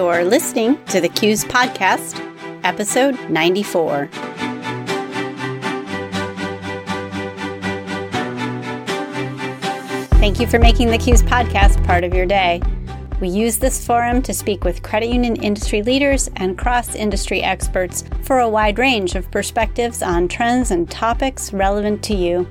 You're listening to the CUES Podcast, episode 94. Thank you for making the CUES Podcast part of your day. We use this forum to speak with credit union industry leaders and cross industry experts for a wide range of perspectives on trends and topics relevant to you.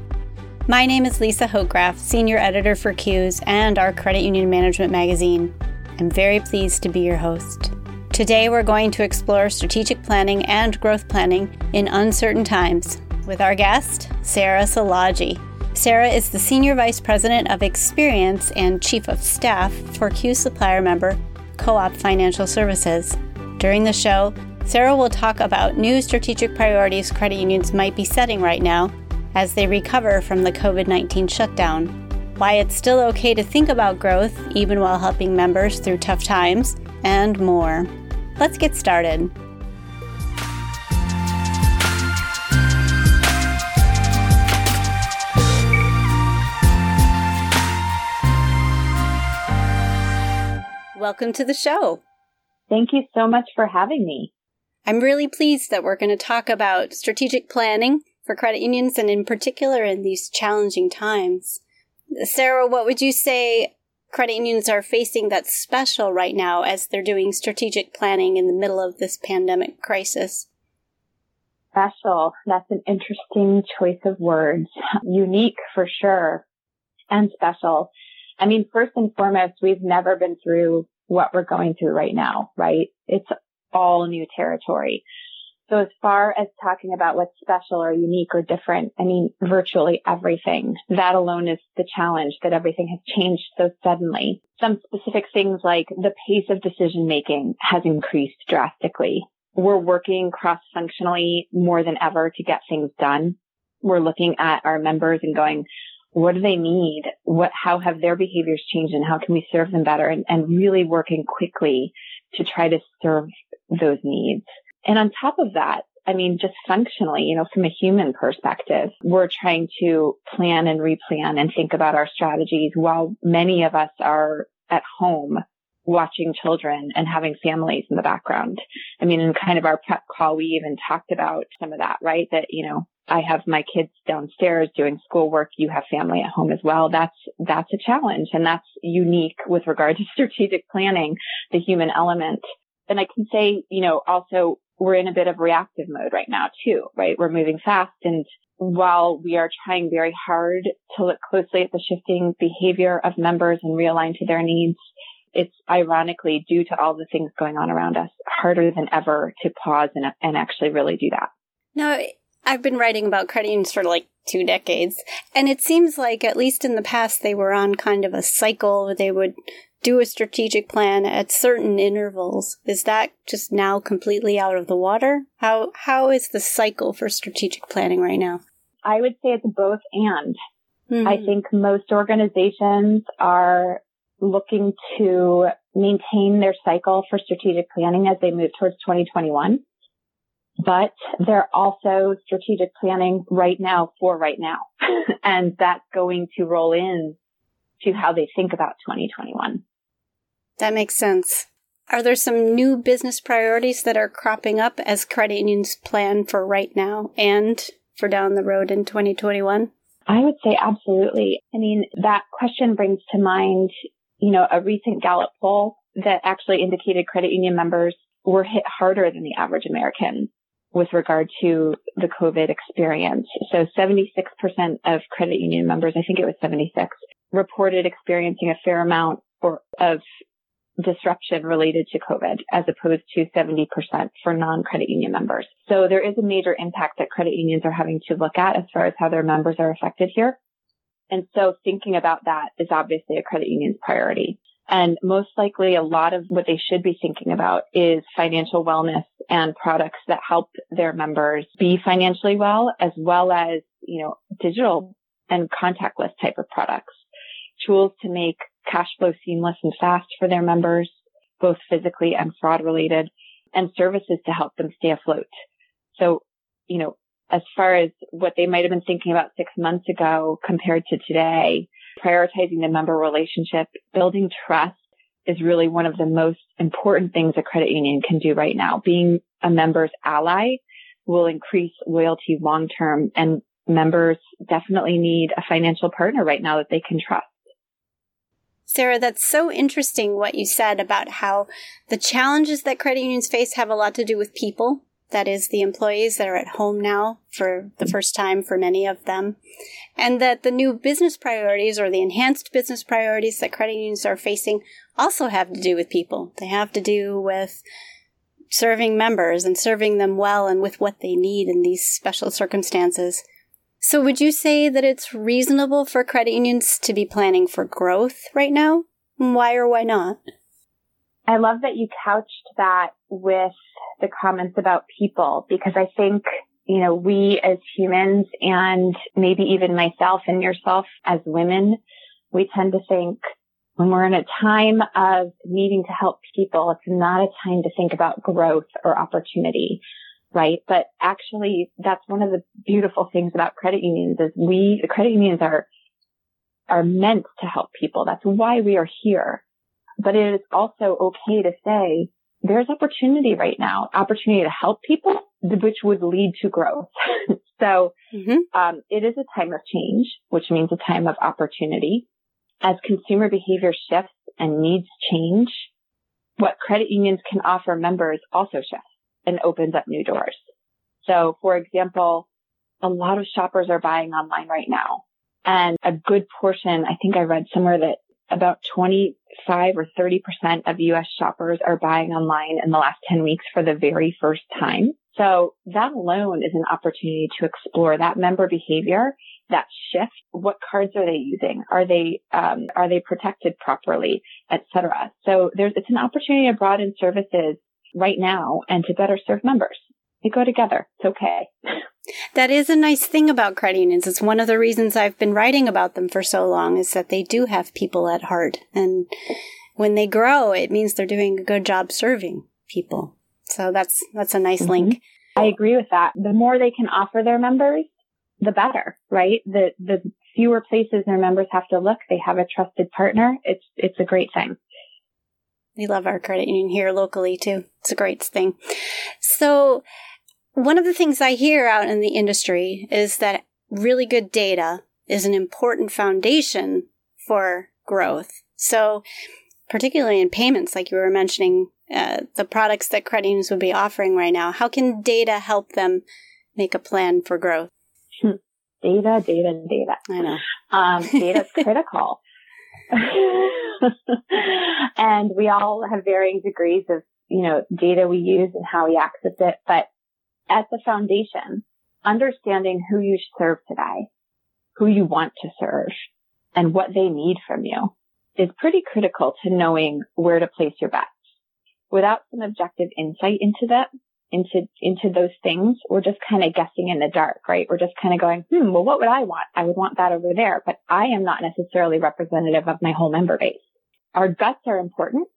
My name is Lisa Hochgraf, Senior Editor for CUES and our Credit Union Management magazine. I'm very pleased to be your host. Today, we're going to explore strategic planning and growth planning in uncertain times with our guest, Sarah Szilagyi. Sarah is the Senior Vice President of Experience and Chief of Staff for CUES supplier member Co op Financial Services. During the show, Sarah will talk about new strategic priorities credit unions might be setting right now as they recover from the COVID 19 shutdown, why it's still okay to think about growth even while helping members through tough times, and more. Let's get started. Welcome to the show. Thank you so much for having me. I'm really pleased that we're going to talk about strategic planning for credit unions and in particular in these challenging times. Sarah, what would you say credit unions are facing that's special right now as they're doing strategic planning in the middle of this pandemic crisis? Special. That's an interesting choice of words. Unique for sure and special. I mean, first and foremost, we've never been through what we're going through right now, right? It's all new territory. So as far as talking about what's special or unique or different, I mean, virtually everything. That alone is the challenge that everything has changed so suddenly. Some specific things like the pace of decision making has increased drastically. We're working cross functionally more than ever to get things done. We're looking at our members and going, what do they need? What, how have their behaviors changed and how can we serve them better? And, and really working quickly to try to serve those needs. And on top of that, I mean, just functionally, you know, from a human perspective, we're trying to plan and replan and think about our strategies while many of us are at home watching children and having families in the background. I mean, in kind of our prep call, we even talked about some of that, right? That, you know, I have my kids downstairs doing schoolwork. You have family at home as well. That's, that's a challenge and that's unique with regard to strategic planning, the human element. And I can say, you know, also we're in a bit of reactive mode right now too, right? We're moving fast. And while we are trying very hard to look closely at the shifting behavior of members and realign to their needs, it's ironically due to all the things going on around us harder than ever to pause and, and actually really do that. Now, I've been writing about credit unions for like two decades, and it seems like at least in the past they were on kind of a cycle. Where they would do a strategic plan at certain intervals. Is that just now completely out of the water? How how is the cycle for strategic planning right now? I would say it's both and. Mm-hmm. I think most organizations are looking to maintain their cycle for strategic planning as they move towards 2021. But they're also strategic planning right now for right now. and that's going to roll in to how they think about 2021. That makes sense. Are there some new business priorities that are cropping up as credit unions plan for right now and for down the road in 2021? I would say absolutely. I mean, that question brings to mind, you know, a recent Gallup poll that actually indicated credit union members were hit harder than the average American with regard to the COVID experience. So 76% of credit union members, I think it was 76, reported experiencing a fair amount or of disruption related to COVID as opposed to 70% for non-credit union members. So there is a major impact that credit unions are having to look at as far as how their members are affected here. And so thinking about that is obviously a credit union's priority. And most likely a lot of what they should be thinking about is financial wellness and products that help their members be financially well, as well as, you know, digital and contactless type of products, tools to make cash flow seamless and fast for their members, both physically and fraud related, and services to help them stay afloat. So, you know, as far as what they might have been thinking about six months ago compared to today, prioritizing the member relationship, building trust, is really one of the most important things a credit union can do right now. Being a member's ally will increase loyalty long term and members definitely need a financial partner right now that they can trust. Sarah, that's so interesting what you said about how the challenges that credit unions face have a lot to do with people. That is the employees that are at home now for the first time for many of them. And that the new business priorities or the enhanced business priorities that credit unions are facing also have to do with people. They have to do with serving members and serving them well and with what they need in these special circumstances. So would you say that it's reasonable for credit unions to be planning for growth right now? Why or why not? I love that you couched that with the comments about people because I think, you know, we as humans and maybe even myself and yourself as women, we tend to think when we're in a time of needing to help people, it's not a time to think about growth or opportunity right? But actually, that's one of the beautiful things about credit unions is we, the credit unions are, are meant to help people. That's why we are here. But it is also okay to say there's opportunity right now, opportunity to help people, which would lead to growth. so, mm-hmm. um, it is a time of change, which means a time of opportunity. As consumer behavior shifts and needs change, what credit unions can offer members also shifts and opens up new doors. So for example, a lot of shoppers are buying online right now and a good portion, I think I read somewhere that about 25 or 30% of US shoppers are buying online in the last 10 weeks for the very first time. So that alone is an opportunity to explore that member behavior, that shift. What cards are they using? Are they, um, are they protected properly, etc. So there's, it's an opportunity to broaden services right now and to better serve members. They go together. It's okay. That is a nice thing about credit unions. It's one of the reasons I've been writing about them for so long is that they do have people at heart. And when they grow, it means they're doing a good job serving people. So that's, that's a nice mm-hmm. link. I agree with that. The more they can offer their members, the better, right? The, the fewer places their members have to look. They have a trusted partner. It's, it's a great thing. We love our credit union here locally too. It's a great thing. So one of the things I hear out in the industry is that really good data is an important foundation for growth. So particularly in payments, like you were mentioning, uh, the products that credit unions would be offering right now, how can data help them make a plan for growth? Hmm. Data, data, data. I know. Um, data is critical. and we all have varying degrees of, you know, data we use and how we access it. But at the foundation, understanding who you serve today, who you want to serve, and what they need from you is pretty critical to knowing where to place your bets. Without some objective insight into that, into, into those things, we're just kind of guessing in the dark, right? We're just kind of going, hmm, well, what would I want? I would want that over there, but I am not necessarily representative of my whole member base. Our guts are important,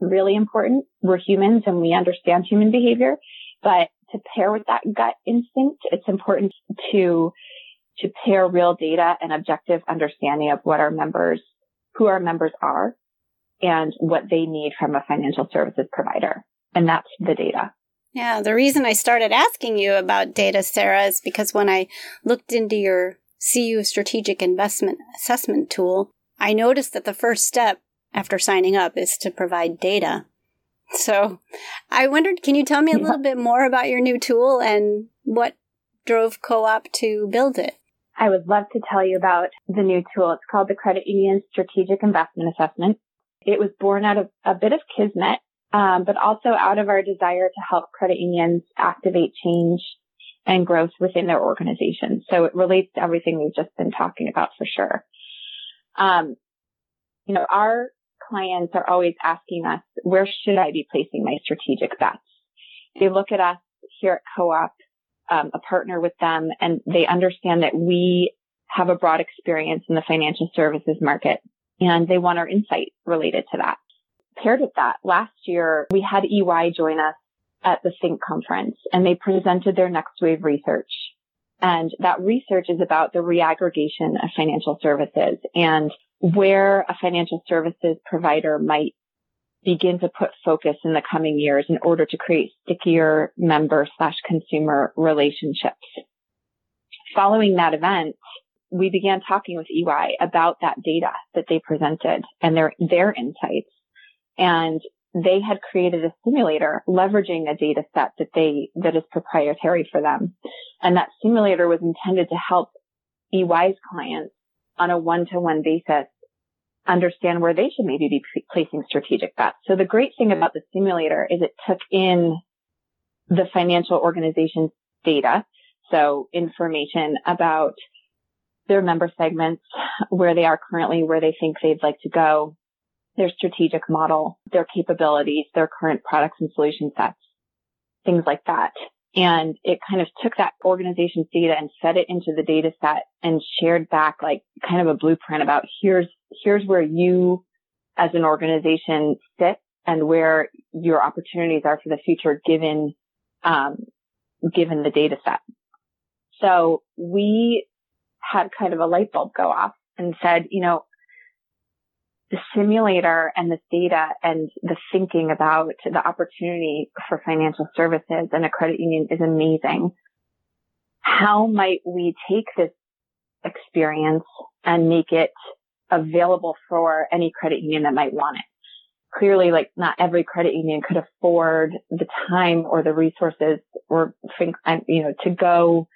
really important. We're humans and we understand human behavior, but to pair with that gut instinct, it's important to, to pair real data and objective understanding of what our members, who our members are and what they need from a financial services provider. And that's the data. Yeah, the reason I started asking you about data, Sarah, is because when I looked into your CU strategic investment assessment tool, I noticed that the first step after signing up is to provide data. So I wondered, can you tell me a little bit more about your new tool and what drove Co-op to build it? I would love to tell you about the new tool. It's called the Credit Union Strategic Investment Assessment. It was born out of a bit of kismet um, but also out of our desire to help credit unions activate change and growth within their organization. So it relates to everything we've just been talking about for sure. Um, you know, our clients are always asking us, where should I be placing my strategic bets? They look at us here at Co-op, um, a partner with them, and they understand that we have a broad experience in the financial services market and they want our insight related to that paired with that, last year we had EY join us at the Think conference and they presented their next wave research. And that research is about the reaggregation of financial services and where a financial services provider might begin to put focus in the coming years in order to create stickier member slash consumer relationships. Following that event, we began talking with EY about that data that they presented and their, their insights. And they had created a simulator leveraging a data set that they, that is proprietary for them. And that simulator was intended to help EY's clients on a one-to-one basis understand where they should maybe be placing strategic bets. So the great thing about the simulator is it took in the financial organization's data. So information about their member segments, where they are currently, where they think they'd like to go, their strategic model, their capabilities, their current products and solution sets, things like that. And it kind of took that organization's data and fed it into the data set and shared back like kind of a blueprint about here's, here's where you as an organization sit and where your opportunities are for the future given, um, given the data set. So we had kind of a light bulb go off and said, you know, the simulator and this data and the thinking about the opportunity for financial services and a credit union is amazing. How might we take this experience and make it available for any credit union that might want it? Clearly, like not every credit union could afford the time or the resources or think, you know, to go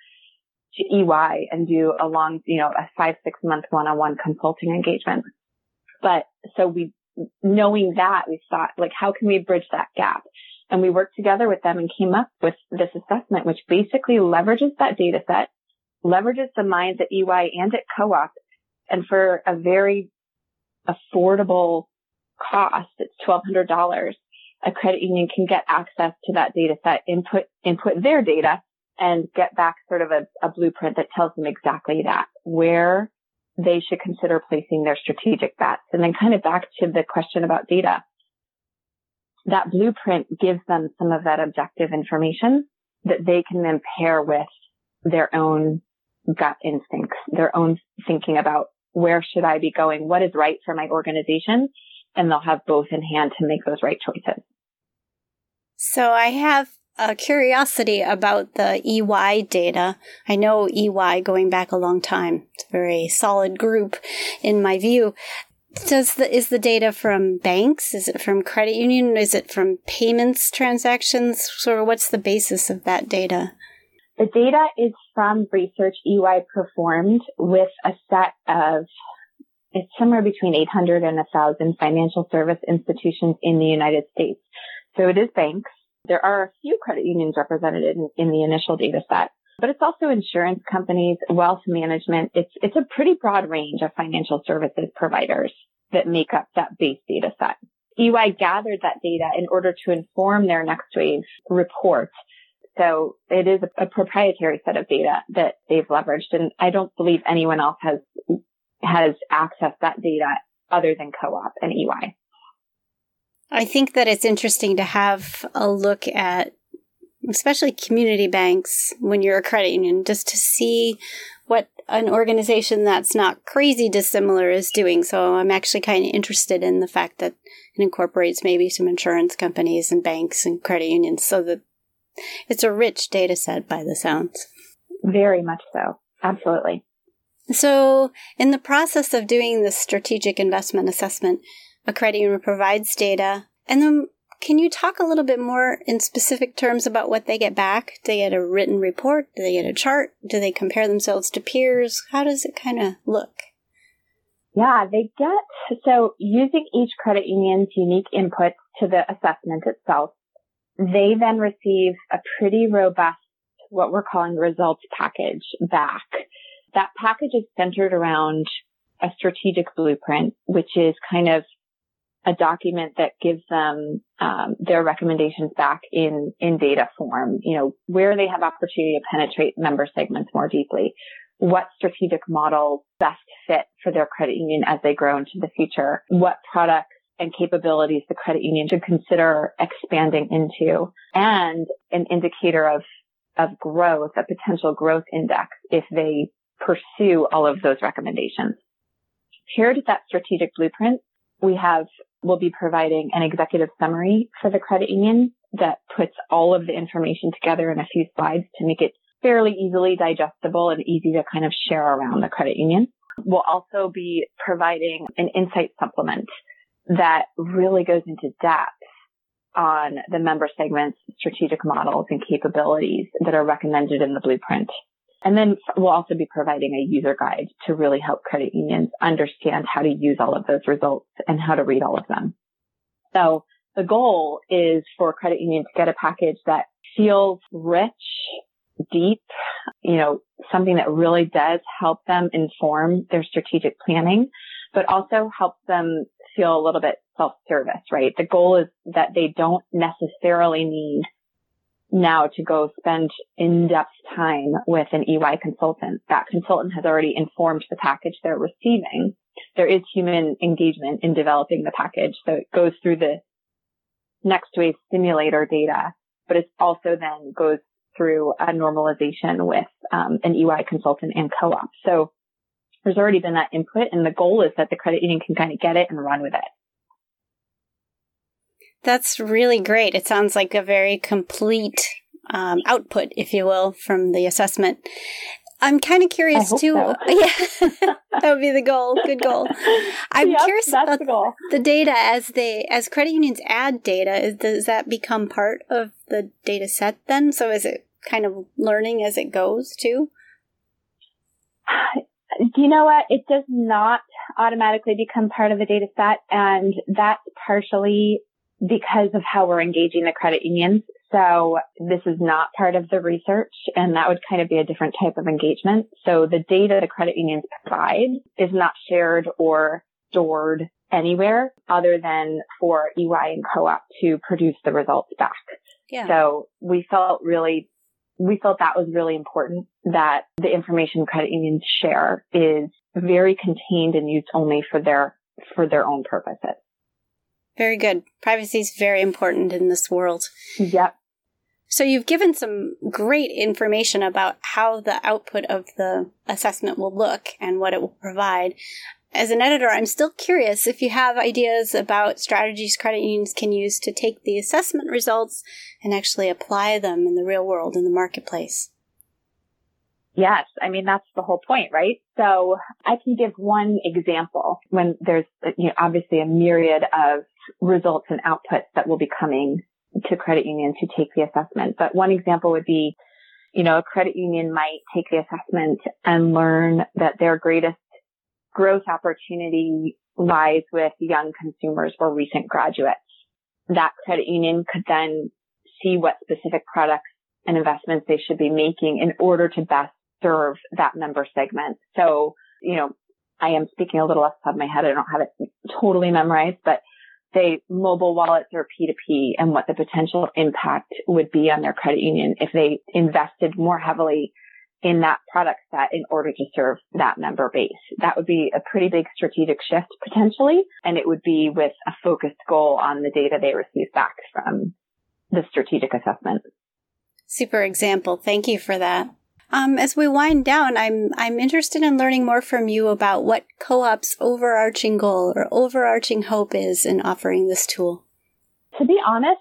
to EY and do a long, you know, a five, six month one-on-one consulting engagement. But so we, knowing that, we thought, like, how can we bridge that gap? And we worked together with them and came up with this assessment, which basically leverages that data set, leverages the minds at EY and at co-op. And for a very affordable cost, it's $1,200. A credit union can get access to that data set, input, input their data and get back sort of a, a blueprint that tells them exactly that, where they should consider placing their strategic bets. And then kind of back to the question about data. That blueprint gives them some of that objective information that they can then pair with their own gut instincts, their own thinking about where should I be going? What is right for my organization? And they'll have both in hand to make those right choices. So I have a curiosity about the EY data. I know EY going back a long time. It's a very solid group in my view. Does the is the data from banks? Is it from credit union? Is it from payments transactions? Sort of what's the basis of that data? The data is from research EY performed with a set of it's somewhere between 800 and 1,000 financial service institutions in the United States. So it is banks. There are a few credit unions represented in, in the initial data set, but it's also insurance companies, wealth management. It's, it's a pretty broad range of financial services providers that make up that base data set. EY gathered that data in order to inform their next wave report. So it is a, a proprietary set of data that they've leveraged. And I don't believe anyone else has, has accessed that data other than co-op and EY. I think that it's interesting to have a look at, especially community banks when you're a credit union, just to see what an organization that's not crazy dissimilar is doing. So I'm actually kind of interested in the fact that it incorporates maybe some insurance companies and banks and credit unions so that it's a rich data set by the sounds. Very much so. Absolutely. So, in the process of doing the strategic investment assessment, a credit union provides data. And then can you talk a little bit more in specific terms about what they get back? Do they get a written report? Do they get a chart? Do they compare themselves to peers? How does it kind of look? Yeah, they get, so using each credit union's unique inputs to the assessment itself, they then receive a pretty robust, what we're calling results package back. That package is centered around a strategic blueprint, which is kind of a document that gives them um, their recommendations back in in data form. You know where they have opportunity to penetrate member segments more deeply, what strategic models best fit for their credit union as they grow into the future, what products and capabilities the credit union should consider expanding into, and an indicator of of growth, a potential growth index if they pursue all of those recommendations. paired with that strategic blueprint, we have, we'll be providing an executive summary for the credit union that puts all of the information together in a few slides to make it fairly easily digestible and easy to kind of share around the credit union. We'll also be providing an insight supplement that really goes into depth on the member segments, strategic models and capabilities that are recommended in the blueprint. And then we'll also be providing a user guide to really help credit unions understand how to use all of those results and how to read all of them. So the goal is for credit unions to get a package that feels rich, deep, you know, something that really does help them inform their strategic planning, but also helps them feel a little bit self-service, right? The goal is that they don't necessarily need now to go spend in-depth time with an EY consultant. That consultant has already informed the package they're receiving. There is human engagement in developing the package. So it goes through the next wave simulator data, but it also then goes through a normalization with um, an EY consultant and co-op. So there's already been that input and the goal is that the credit union can kind of get it and run with it. That's really great. It sounds like a very complete um, output, if you will, from the assessment. I'm kind of curious too. So. Yeah, that would be the goal. Good goal. I'm yep, curious about the, the, data as they as credit unions add data. Does that become part of the data set then? So is it kind of learning as it goes too? Do you know what? It does not automatically become part of the data set, and that's partially because of how we're engaging the credit unions. So this is not part of the research and that would kind of be a different type of engagement. So the data the credit unions provide is not shared or stored anywhere other than for EY and co-op to produce the results back. Yeah. So we felt really, we felt that was really important that the information credit unions share is very contained and used only for their, for their own purposes. Very good. Privacy is very important in this world. Yep. So you've given some great information about how the output of the assessment will look and what it will provide. As an editor, I'm still curious if you have ideas about strategies credit unions can use to take the assessment results and actually apply them in the real world in the marketplace. Yes. I mean, that's the whole point, right? So I can give one example when there's you know, obviously a myriad of results and outputs that will be coming to credit unions who take the assessment. But one example would be, you know, a credit union might take the assessment and learn that their greatest growth opportunity lies with young consumers or recent graduates. That credit union could then see what specific products and investments they should be making in order to best serve that member segment. So, you know, I am speaking a little off the top of my head. I don't have it totally memorized, but say mobile wallets or P2P and what the potential impact would be on their credit union if they invested more heavily in that product set in order to serve that member base. That would be a pretty big strategic shift potentially. And it would be with a focused goal on the data they receive back from the strategic assessment. Super example. Thank you for that. Um, as we wind down, I'm I'm interested in learning more from you about what co-op's overarching goal or overarching hope is in offering this tool. To be honest,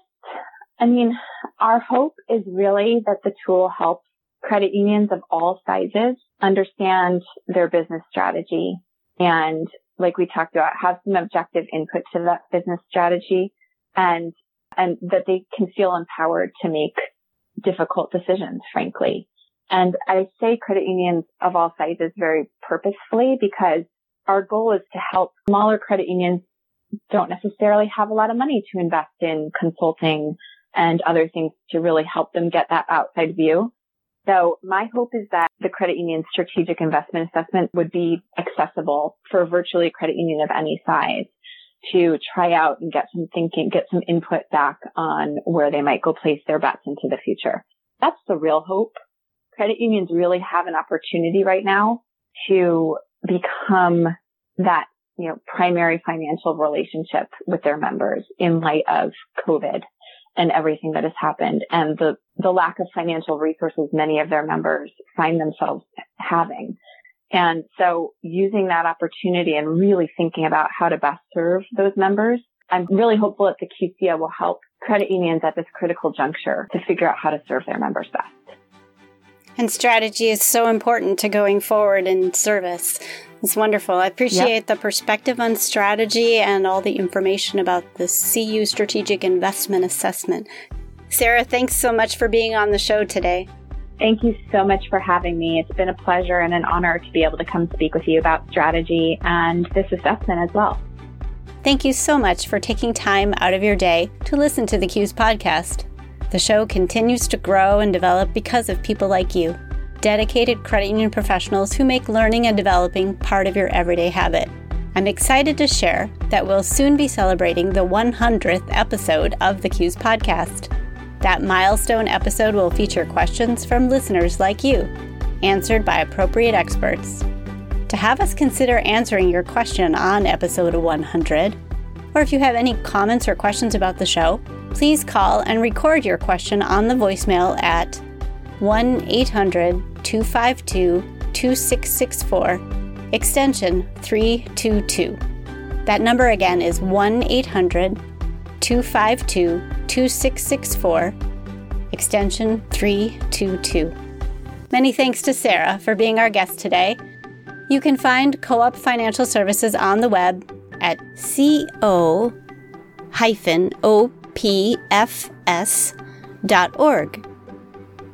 I mean, our hope is really that the tool helps credit unions of all sizes understand their business strategy and like we talked about, have some objective input to that business strategy and, and that they can feel empowered to make difficult decisions, frankly. And I say credit unions of all sizes very purposefully because our goal is to help smaller credit unions don't necessarily have a lot of money to invest in consulting and other things to really help them get that outside view. So my hope is that the credit union strategic investment assessment would be accessible for virtually a credit union of any size to try out and get some thinking, get some input back on where they might go place their bets into the future. That's the real hope credit unions really have an opportunity right now to become that, you know, primary financial relationship with their members in light of COVID and everything that has happened and the, the lack of financial resources many of their members find themselves having. And so using that opportunity and really thinking about how to best serve those members, I'm really hopeful that the QCA will help credit unions at this critical juncture to figure out how to serve their members best. And strategy is so important to going forward in service. It's wonderful. I appreciate yep. the perspective on strategy and all the information about the CU Strategic Investment Assessment. Sarah, thanks so much for being on the show today. Thank you so much for having me. It's been a pleasure and an honor to be able to come speak with you about strategy and this assessment as well. Thank you so much for taking time out of your day to listen to the CUES podcast. The show continues to grow and develop because of people like you dedicated credit union professionals who make learning and developing part of your everyday habit. I'm excited to share that we'll soon be celebrating the 100th episode of the CUES podcast. That milestone episode will feature questions from listeners like you, answered by appropriate experts. To have us consider answering your question on episode 100, or if you have any comments or questions about the show, please call and record your question on the voicemail at 1 800 252 2664, extension 322. That number again is 1 800 252 2664, extension 322. Many thanks to Sarah for being our guest today. You can find Co op Financial Services on the web at co-opfs.org.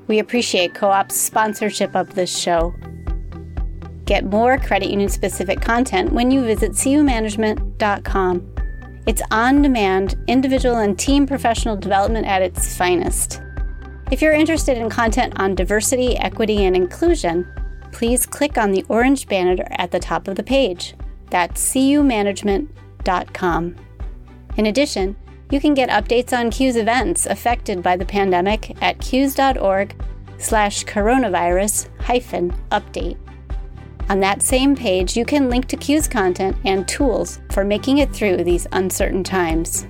We appreciate Co op's sponsorship of this show. Get more credit union specific content when you visit cumanagement.com. It's on demand, individual and team professional development at its finest. If you're interested in content on diversity, equity, and inclusion, please click on the orange banner at the top of the page. That's cumanagement.com. In addition, you can get updates on CUES events affected by the pandemic at cues.org slash coronavirus hyphen update. On that same page, you can link to CUES content and tools for making it through these uncertain times.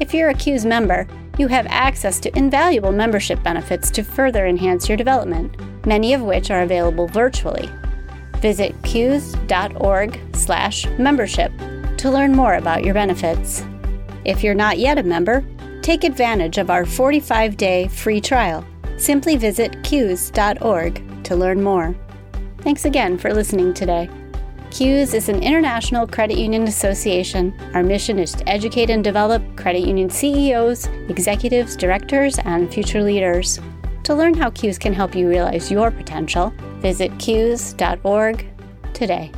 If you're a CUES member, you have access to invaluable membership benefits to further enhance your development, many of which are available virtually. Visit cues.org slash membership to learn more about your benefits. If you're not yet a member, take advantage of our 45 day free trial. Simply visit cues.org to learn more. Thanks again for listening today. CUES is an international credit union association. Our mission is to educate and develop credit union CEOs, executives, directors, and future leaders. To learn how CUES can help you realize your potential, visit cues.org today.